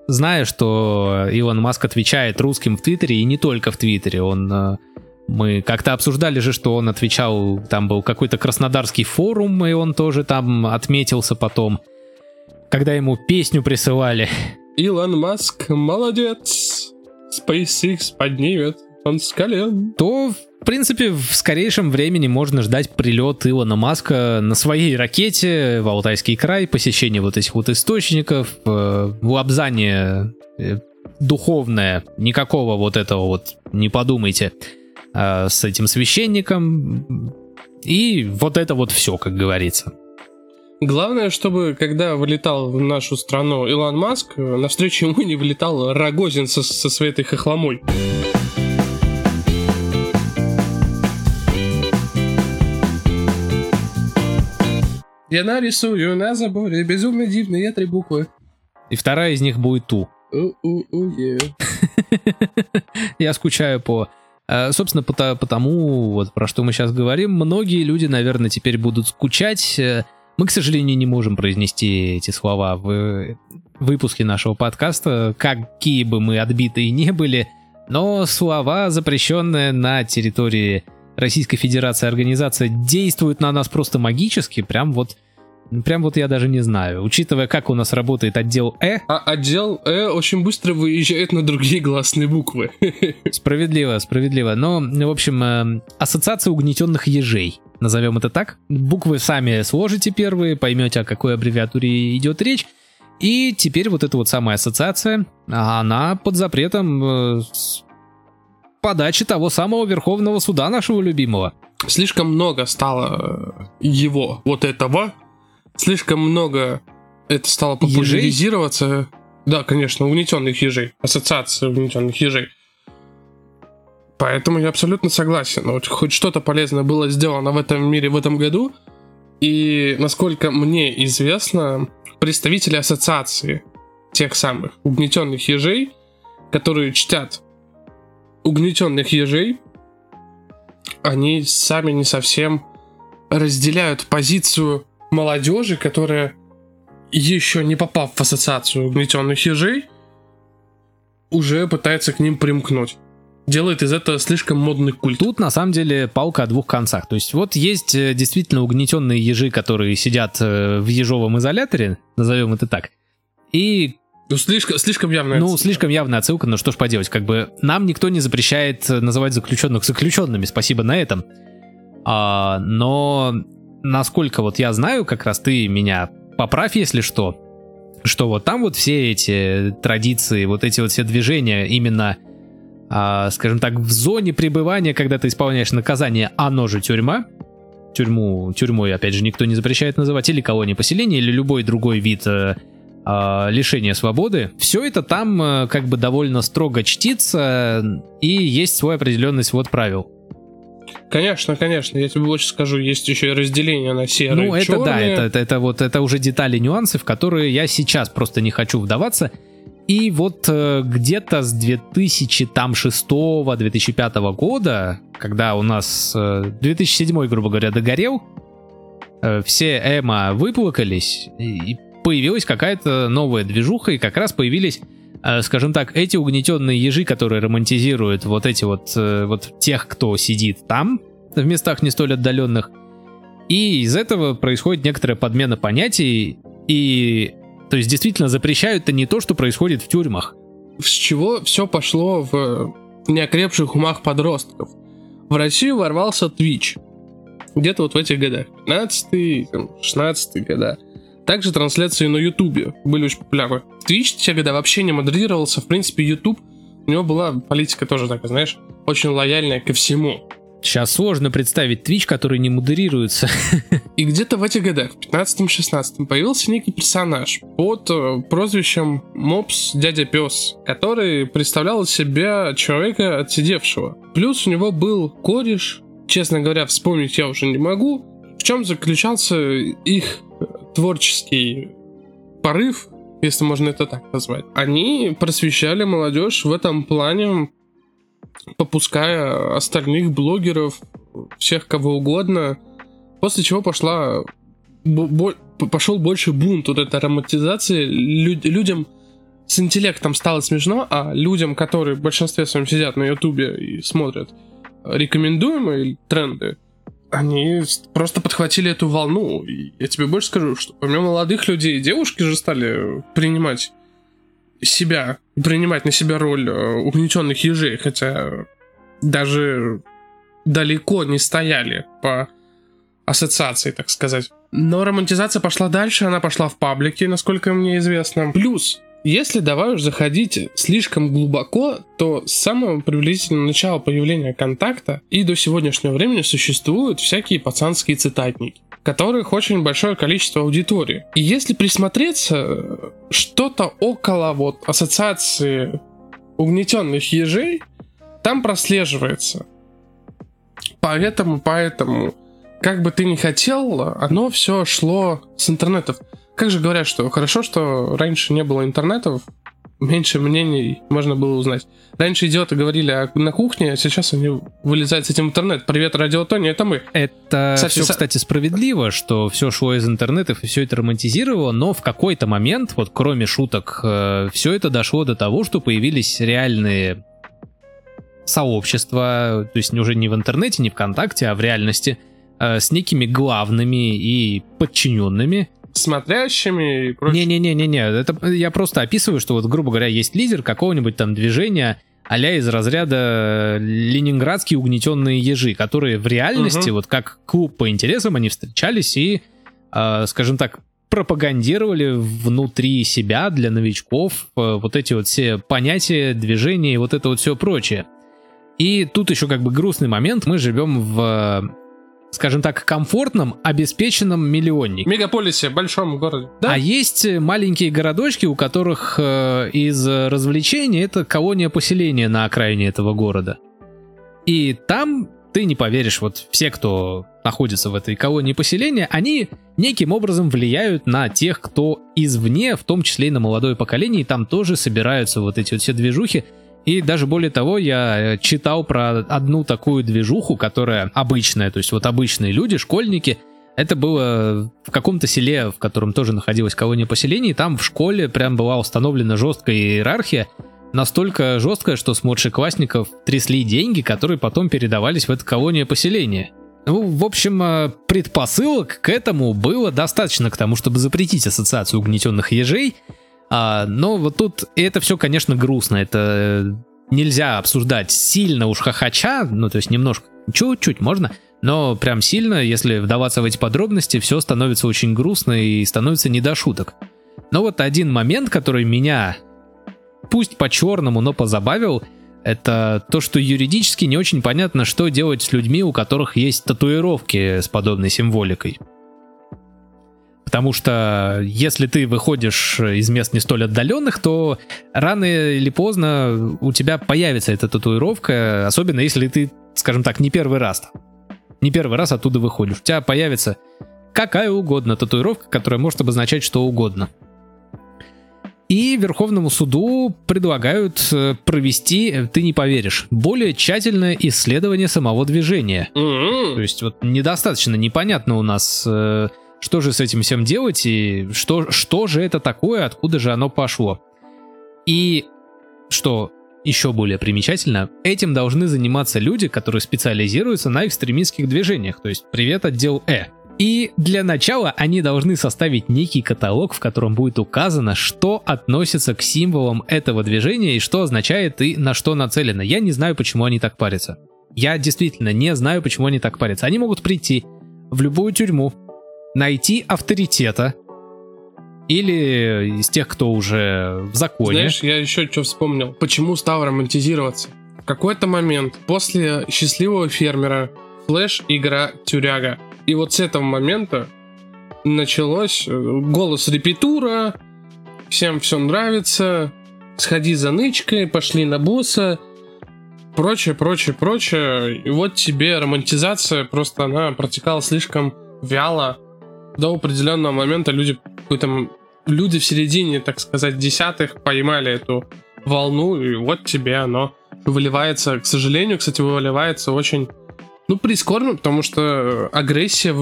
зная, что Илон Маск отвечает русским в Твиттере, и не только в Твиттере, он... э, Мы как-то обсуждали же, что он отвечал, там был какой-то краснодарский форум, и он тоже там отметился потом, когда ему песню присылали. Илон Маск молодец. SpaceX поднимет. Он с колен. то, в принципе, в скорейшем времени можно ждать прилет Илона Маска на своей ракете в Алтайский край, посещение вот этих вот источников, э, лобзание э, духовное, никакого вот этого вот, не подумайте, э, с этим священником. И вот это вот все, как говорится. Главное, чтобы когда вылетал в нашу страну Илон Маск, э, навстречу ему не вылетал Рогозин со, со своей этой хохломой. Я нарисую на заборе безумно дивные три буквы. И вторая из них будет Ту. Я скучаю по... э, Собственно, пото- потому, вот про что мы сейчас говорим, многие люди, наверное, теперь будут скучать. Э, Мы, к сожалению, не можем произнести эти слова в э, выпуске нашего подкаста, какие бы мы отбитые не были, но слова, запрещенные на территории Российской Федерации организация, действуют на нас просто магически, прям вот Прям вот я даже не знаю. Учитывая, как у нас работает отдел Э, А отдел Э очень быстро выезжает на другие гласные буквы. Справедливо, справедливо. Но, в общем, э, ассоциация угнетенных ежей. Назовем это так. Буквы сами сложите первые, поймете, о какой аббревиатуре идет речь. И теперь вот эта вот самая ассоциация, она под запретом э, с подачи того самого Верховного Суда нашего любимого. Слишком много стало его, вот этого. Слишком много это стало популяризироваться. Да, конечно, угнетенных ежей. Ассоциация угнетенных ежей. Поэтому я абсолютно согласен. Вот хоть что-то полезное было сделано в этом мире в этом году. И, насколько мне известно, представители ассоциации тех самых угнетенных ежей, которые чтят угнетенных ежей, они сами не совсем разделяют позицию молодежи, которая еще не попав в ассоциацию угнетенных ежей, уже пытается к ним примкнуть. Делает из этого слишком модный культ. Тут на самом деле палка о двух концах. То есть вот есть э, действительно угнетенные ежи, которые сидят э, в ежовом изоляторе, назовем это так. И Ну, слишком, слишком явно. Ну, слишком явная отсылка, но что ж поделать, как бы нам никто не запрещает э, называть заключенных заключенными, спасибо на этом. А, но насколько вот я знаю, как раз ты меня поправь, если что, что вот там вот все эти традиции, вот эти вот все движения именно, а, скажем так, в зоне пребывания, когда ты исполняешь наказание, оно же тюрьма, тюрьму, тюрьмой, опять же, никто не запрещает называть, или колония поселения, или любой другой вид э, а, лишения свободы, все это там э, как бы довольно строго чтится, и есть свой определенный свод правил. Конечно, конечно. Я тебе больше скажу, есть еще и разделение на серые ну, это черные. да, это, это, это вот это уже детали, нюансы, в которые я сейчас просто не хочу вдаваться. И вот э, где-то с 2006-2005 года, когда у нас э, 2007, грубо говоря, догорел, э, все эмо выплакались, и появилась какая-то новая движуха, и как раз появились, скажем так, эти угнетенные ежи, которые романтизируют вот эти вот, э, вот тех, кто сидит там, в местах не столь отдаленных. И из этого происходит некоторая подмена понятий, и то есть действительно запрещают-то не то, что происходит в тюрьмах. С чего все пошло в неокрепших умах подростков? В Россию ворвался Twitch. Где-то вот в этих годах. 15 16 года. Также трансляции на Ютубе были очень популярны. Twitch те годы вообще не модерировался. В принципе, YouTube, у него была политика тоже такая, знаешь, очень лояльная ко всему. Сейчас сложно представить Twitch, который не модерируется. И где-то в этих годах, в 15-16, появился некий персонаж под э, прозвищем Мопс Дядя Пес, который представлял из себя человека отсидевшего. Плюс у него был кореш, честно говоря, вспомнить я уже не могу, в чем заключался их творческий порыв, если можно это так назвать. Они просвещали молодежь в этом плане попуская остальных блогеров, всех кого угодно, после чего пошла пошел больше бунт, вот эта романтизация люд, людям с интеллектом стало смешно, а людям, которые в большинстве своем сидят на ютубе и смотрят рекомендуемые тренды, они просто подхватили эту волну. Я тебе больше скажу, что помимо молодых людей, девушки же стали принимать себя, принимать на себя роль э, угнетенных ежей, хотя даже далеко не стояли по ассоциации, так сказать. Но романтизация пошла дальше, она пошла в паблике, насколько мне известно. Плюс, если давай уж заходить слишком глубоко, то с самого приблизительного начала появления контакта и до сегодняшнего времени существуют всякие пацанские цитатники которых очень большое количество аудитории. И если присмотреться, что-то около вот ассоциации угнетенных ежей там прослеживается. Поэтому, поэтому, как бы ты ни хотел, оно все шло с интернетов. Как же говорят, что хорошо, что раньше не было интернетов, меньше мнений можно было узнать. Раньше идиоты говорили на кухне, а сейчас они вылезают с этим в интернет. Привет, Радио Тони, это мы. Это кстати, все, кстати, справедливо, что все шло из интернетов и все это романтизировало, но в какой-то момент, вот кроме шуток, э, все это дошло до того, что появились реальные сообщества, то есть уже не в интернете, не ВКонтакте, а в реальности, э, с некими главными и подчиненными, смотрящими и прочее. Не-не-не-не-не, это я просто описываю, что вот, грубо говоря, есть лидер какого-нибудь там движения, а из разряда ленинградские угнетенные ежи, которые в реальности, угу. вот как клуб по интересам, они встречались и, э, скажем так, пропагандировали внутри себя для новичков э, вот эти вот все понятия, движения и вот это вот все прочее. И тут еще как бы грустный момент, мы живем в скажем так, комфортном, обеспеченном миллионнике. Мегаполисе, большом городе. Да? А есть маленькие городочки, у которых э, из развлечений это колония поселения на окраине этого города. И там ты не поверишь, вот все, кто находится в этой колонии поселения, они неким образом влияют на тех, кто извне, в том числе и на молодое поколение, и там тоже собираются вот эти вот все движухи. И даже более того, я э, читал про одну такую движуху, которая обычная, то есть вот обычные люди, школьники, это было в каком-то селе, в котором тоже находилась колония поселений, там в школе прям была установлена жесткая иерархия, настолько жесткая, что с младшеклассников трясли деньги, которые потом передавались в эту колонию поселения. Ну, в общем, э, предпосылок к этому было достаточно к тому, чтобы запретить ассоциацию угнетенных ежей, а, но вот тут это все, конечно, грустно. Это нельзя обсуждать сильно уж хохоча, ну то есть немножко, чуть-чуть можно, но прям сильно, если вдаваться в эти подробности, все становится очень грустно и становится не до шуток. Но вот один момент, который меня, пусть по-черному, но позабавил, это то, что юридически не очень понятно, что делать с людьми, у которых есть татуировки с подобной символикой. Потому что если ты выходишь из мест не столь отдаленных, то рано или поздно у тебя появится эта татуировка, особенно если ты, скажем так, не первый раз. Не первый раз оттуда выходишь. У тебя появится какая угодно татуировка, которая может обозначать что угодно. И Верховному суду предлагают э, провести, ты не поверишь, более тщательное исследование самого движения. Mm-hmm. То есть вот недостаточно непонятно у нас э, что же с этим всем делать и что, что же это такое, откуда же оно пошло. И что еще более примечательно, этим должны заниматься люди, которые специализируются на экстремистских движениях, то есть привет отдел Э. И для начала они должны составить некий каталог, в котором будет указано, что относится к символам этого движения и что означает и на что нацелено. Я не знаю, почему они так парятся. Я действительно не знаю, почему они так парятся. Они могут прийти в любую тюрьму, найти авторитета или из тех, кто уже в законе. Знаешь, я еще что вспомнил. Почему стал романтизироваться? в какой-то момент после счастливого фермера флэш игра тюряга. И вот с этого момента началось э, голос репетура, всем все нравится, сходи за нычкой, пошли на босса, прочее, прочее, прочее. И вот тебе романтизация, просто она протекала слишком вяло. До определенного момента люди люди в середине, так сказать, десятых поймали эту волну, и вот тебе оно выливается, к сожалению, кстати, выливается очень, ну, прискорбно, потому что агрессия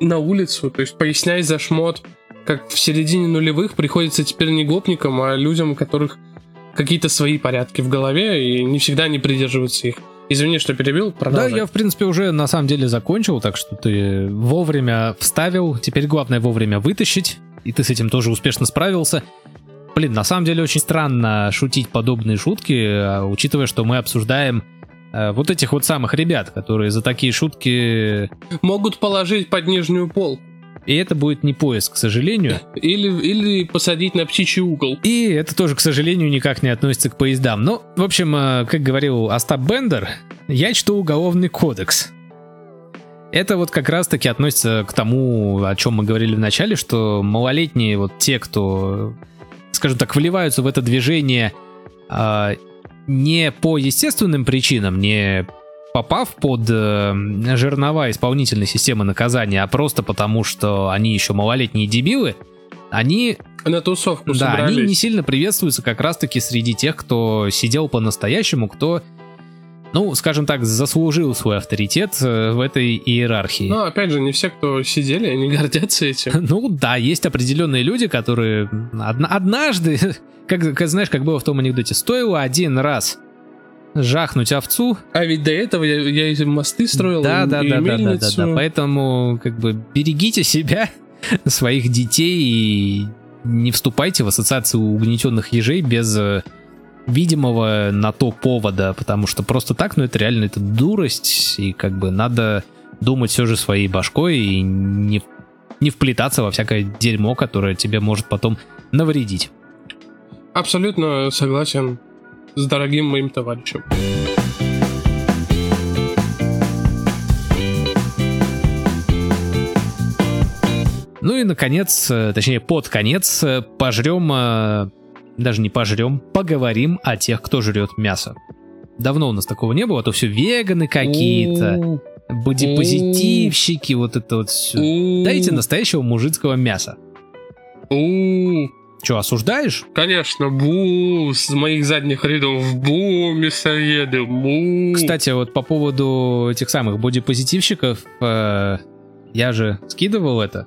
на улицу, то есть поясняй за шмот, как в середине нулевых приходится теперь не гопникам, а людям, у которых какие-то свои порядки в голове, и не всегда они придерживаются их. Извини, что перебил, продолжай. Да, я, в принципе, уже на самом деле закончил, так что ты вовремя вставил. Теперь главное вовремя вытащить, и ты с этим тоже успешно справился. Блин, на самом деле очень странно шутить подобные шутки, а, учитывая, что мы обсуждаем э, вот этих вот самых ребят, которые за такие шутки... Могут положить под нижнюю пол. И это будет не поиск, к сожалению. Или, или посадить на птичий угол. И это тоже, к сожалению, никак не относится к поездам. Ну, в общем, э, как говорил Остап Бендер, я чту уголовный кодекс. Это вот как раз-таки относится к тому, о чем мы говорили в начале, что малолетние вот те, кто, скажем так, вливаются в это движение э, не по естественным причинам, не попав под э, жернова исполнительной системы наказания, а просто потому, что они еще малолетние дебилы, они... На тусовку Да, собрались. они не сильно приветствуются как раз-таки среди тех, кто сидел по-настоящему, кто, ну, скажем так, заслужил свой авторитет э, в этой иерархии. Но, опять же, не все, кто сидели, они гордятся этим. Ну да, есть определенные люди, которые одна- однажды, как, как знаешь, как было в том анекдоте, стоило один раз жахнуть овцу. А ведь до этого я, я и мосты строил, да, и, да, и да, да, да, да, да. Поэтому как бы берегите себя, своих детей и не вступайте в ассоциацию угнетенных ежей без э, видимого на то повода, потому что просто так, ну это реально это дурость, и как бы надо думать все же своей башкой и не, не вплетаться во всякое дерьмо, которое тебе может потом навредить. Абсолютно согласен с дорогим моим товарищем. Ну и, наконец, э, точнее, под конец, э, пожрем, э, даже не пожрем, поговорим о тех, кто жрет мясо. Давно у нас такого не было, а то все веганы какие-то, бодипозитивщики, вот это вот все. Дайте настоящего мужицкого мяса. Че, осуждаешь? Конечно, бу, с моих задних рядов, бу, мясоеды, бу. Кстати, вот по поводу этих самых бодипозитивщиков, э, я же скидывал это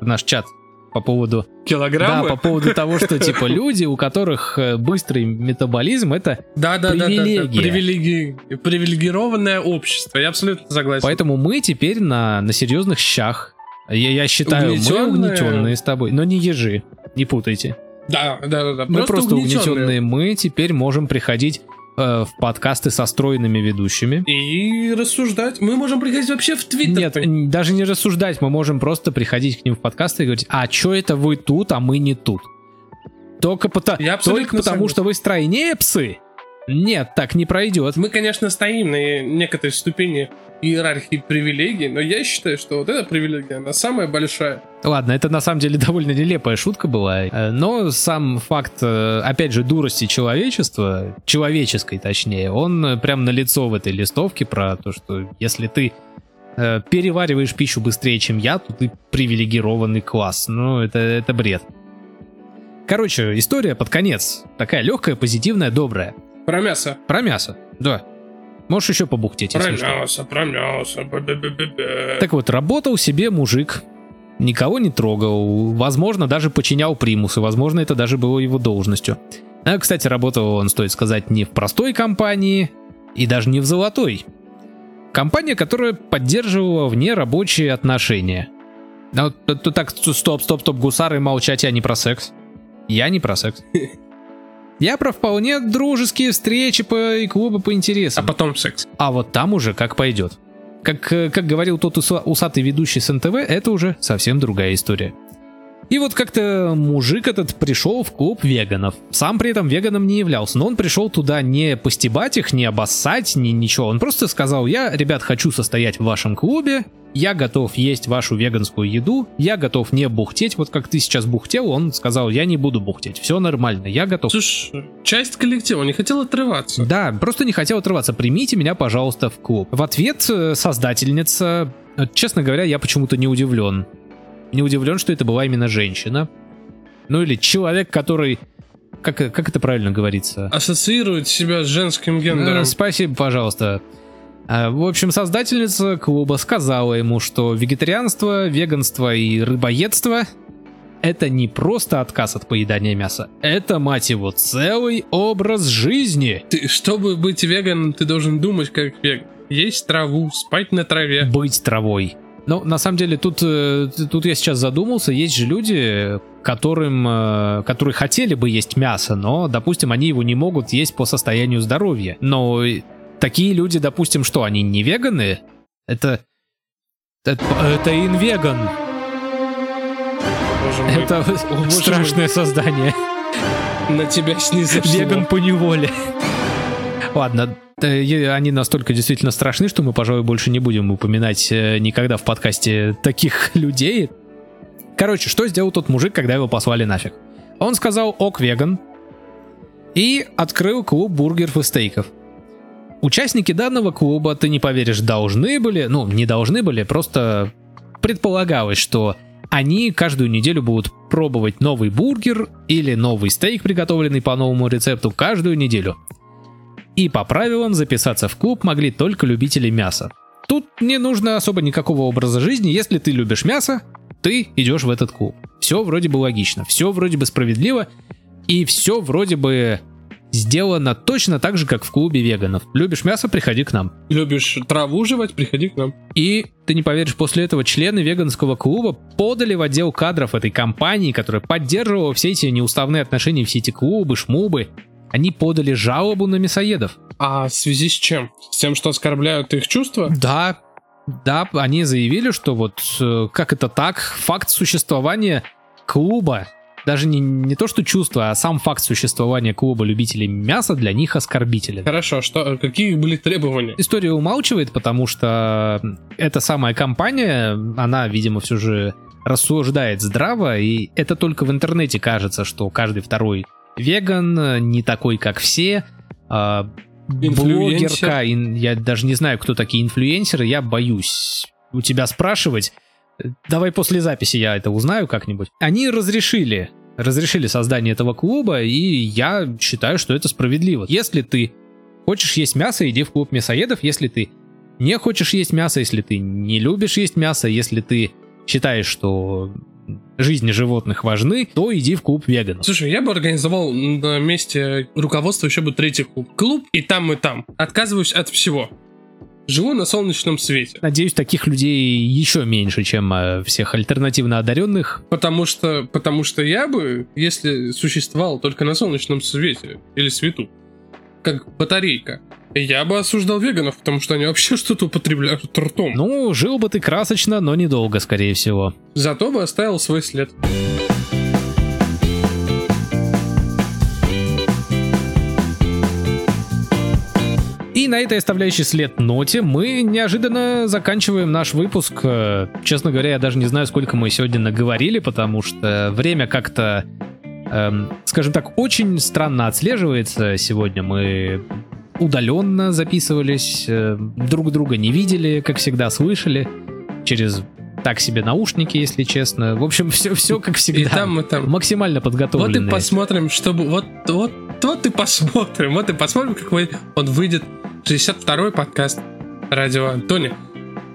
в наш чат по поводу Да, килограммы? по поводу того, что типа люди, у которых э, быстрый метаболизм, это Да, да, да, да, да. Привилегия. Привилеги- Привилегированное общество. Я абсолютно согласен. Поэтому мы теперь на, на серьезных щах. Я, я считаю, Угнетенные? мы угнетенные с тобой, но не ежи, не путайте. Да, да, да, да. Мы просто, угнетенные. угнетенные. Мы теперь можем приходить э, в подкасты со стройными ведущими. И рассуждать. Мы можем приходить вообще в Твиттер. Нет, даже не рассуждать, мы можем просто приходить к ним в подкасты и говорить, а чё это вы тут, а мы не тут? Только, абсолютно только потому, что вы стройнее псы? Нет, так не пройдет. Мы, конечно, стоим на некоторой ступени иерархии привилегий, но я считаю, что вот эта привилегия, она самая большая. Ладно, это на самом деле довольно нелепая шутка была, э, но сам факт, э, опять же, дурости человечества, человеческой точнее, он прям на лицо в этой листовке про то, что если ты э, перевариваешь пищу быстрее, чем я, то ты привилегированный класс. Ну, это, это бред. Короче, история под конец. Такая легкая, позитивная, добрая. Про мясо. Про мясо. Да. Можешь еще побухтеть, Про если что. мясо, про мясо. бе-бе-бе-бе-бе. Так вот, работал себе мужик, никого не трогал, возможно, даже подчинял примусы, возможно, это даже было его должностью. А, кстати, работал он, стоит сказать, не в простой компании и даже не в золотой. Компания, которая поддерживала внерабочие отношения. А вот, т- т- так, стоп, стоп, стоп, гусары, молчать, я не про секс. Я не про секс. Я про вполне дружеские встречи по, и клубы по А интересам. потом секс. А вот там уже как пойдет. Как, э, как говорил тот уса- усатый ведущий с НТВ, это уже совсем другая история. И вот как-то мужик этот пришел в клуб веганов. Сам при этом веганом не являлся, но он пришел туда не постебать их, не обоссать, ни ничего. Он просто сказал, я, ребят, хочу состоять в вашем клубе, я готов есть вашу веганскую еду, я готов не бухтеть, вот как ты сейчас бухтел, он сказал, я не буду бухтеть, все нормально, я готов. Слушай, часть коллектива не хотел отрываться. Да, просто не хотел отрываться, примите меня, пожалуйста, в клуб. В ответ э, создательница, э, честно говоря, я почему-то не удивлен. Не удивлен, что это была именно женщина. Ну или человек, который... Как, как это правильно говорится? Ассоциирует себя с женским гендером. Э, Спасибо, пожалуйста. А, В общем, создательница клуба сказала ему, что вегетарианство, веганство и рыбоедство это не просто отказ от поедания мяса, это, мать его, целый образ жизни. Ты, чтобы быть веганом, ты должен думать как веган. Есть траву, спать на траве. Быть травой. Но на самом деле тут, э, тут я сейчас задумался, есть же люди, которым, э, которые хотели бы есть мясо, но, допустим, они его не могут есть по состоянию здоровья. Но такие люди, допустим, что, они не веганы? Это... Это, это инвеган. Мой. Это боже страшное создание. На тебя снизошло. Веган по неволе. Ладно, они настолько действительно страшны, что мы, пожалуй, больше не будем упоминать э, никогда в подкасте таких людей. Короче, что сделал тот мужик, когда его послали нафиг? Он сказал «ок, веган» и открыл клуб бургеров и стейков. Участники данного клуба, ты не поверишь, должны были, ну, не должны были, просто предполагалось, что они каждую неделю будут пробовать новый бургер или новый стейк, приготовленный по новому рецепту, каждую неделю. И по правилам записаться в клуб могли только любители мяса. Тут не нужно особо никакого образа жизни, если ты любишь мясо, ты идешь в этот клуб. Все вроде бы логично, все вроде бы справедливо, и все вроде бы сделано точно так же, как в клубе веганов. Любишь мясо, приходи к нам. Любишь траву жевать, приходи к нам. И ты не поверишь, после этого члены веганского клуба подали в отдел кадров этой компании, которая поддерживала все эти неуставные отношения, все эти клубы, шмубы. Они подали жалобу на мясоедов. А в связи с чем? С тем, что оскорбляют их чувства? Да, да, они заявили, что вот э, как это так, факт существования клуба, даже не, не то что чувство, а сам факт существования клуба любителей мяса для них оскорбителен. Хорошо, что, какие были требования? История умалчивает, потому что эта самая компания, она, видимо, все же рассуждает здраво, и это только в интернете кажется, что каждый второй веган, э, не такой, как все, а, блогерка, ин- я даже не знаю, кто такие инфлюенсеры, я боюсь у тебя спрашивать. Давай после записи я это узнаю как-нибудь. Они разрешили, разрешили создание этого клуба, и я считаю, что это справедливо. Если ты хочешь есть мясо, иди в клуб мясоедов. Если ты не хочешь есть мясо, если ты не любишь есть мясо, если ты считаешь, что жизни животных важны, то иди в клуб веганов. Слушай, я бы организовал на месте руководства еще бы третий клуб. Клуб и там, и там. Отказываюсь от всего. Живу на солнечном свете. Надеюсь, таких людей еще меньше, чем э, всех альтернативно одаренных. Потому что, потому что я бы, если существовал только на солнечном свете или свету, как батарейка, я бы осуждал веганов, потому что они вообще что-то употребляют ртом. Ну, жил бы ты красочно, но недолго, скорее всего. Зато бы оставил свой след. И на этой оставляющей след ноте мы неожиданно заканчиваем наш выпуск. Э, Честно говоря, я даже не знаю, сколько мы сегодня наговорили, потому что время как-то, эм, скажем так, очень странно отслеживается. Сегодня мы удаленно записывались, э, друг друга не видели, как всегда слышали, через так себе наушники, если честно. В общем, все, все как всегда. И там, и там. Максимально Вот подготовленные. и посмотрим, чтобы... Вот, вот, вот и посмотрим. Вот и посмотрим, как вы- он выйдет. 62-й подкаст Радио Антони.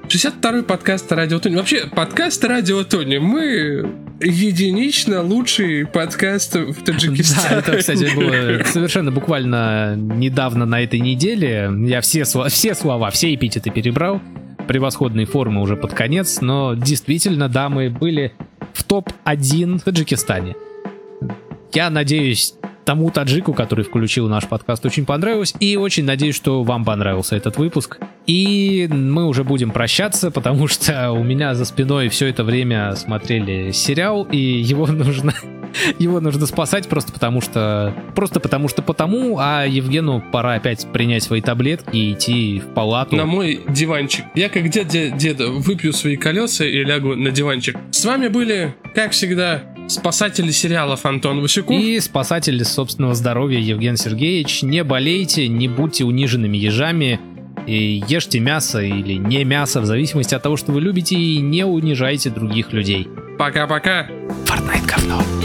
62-й подкаст Радио Тони. Вообще, подкаст Радио Тони. Мы единично лучший подкаст в Да, Таджикистане. это, кстати, было совершенно буквально недавно на этой неделе. Я все, все слова, все эпитеты перебрал. Превосходные формы уже под конец, но действительно, да, мы были в топ-1 в Таджикистане. Я надеюсь, тому таджику, который включил наш подкаст, очень понравилось. И очень надеюсь, что вам понравился этот выпуск. И мы уже будем прощаться, потому что у меня за спиной все это время смотрели сериал, и его нужно его нужно спасать просто потому что... Просто потому что потому, а Евгену пора опять принять свои таблетки и идти в палату. На мой диванчик. Я как дед, дед, деда выпью свои колеса и лягу на диванчик. С вами были, как всегда, спасатели сериалов Антон Васюков. И спасатели собственного здоровья Евген Сергеевич. Не болейте, не будьте униженными ежами. И ешьте мясо или не мясо, в зависимости от того, что вы любите, и не унижайте других людей. Пока-пока. Fortnite говно.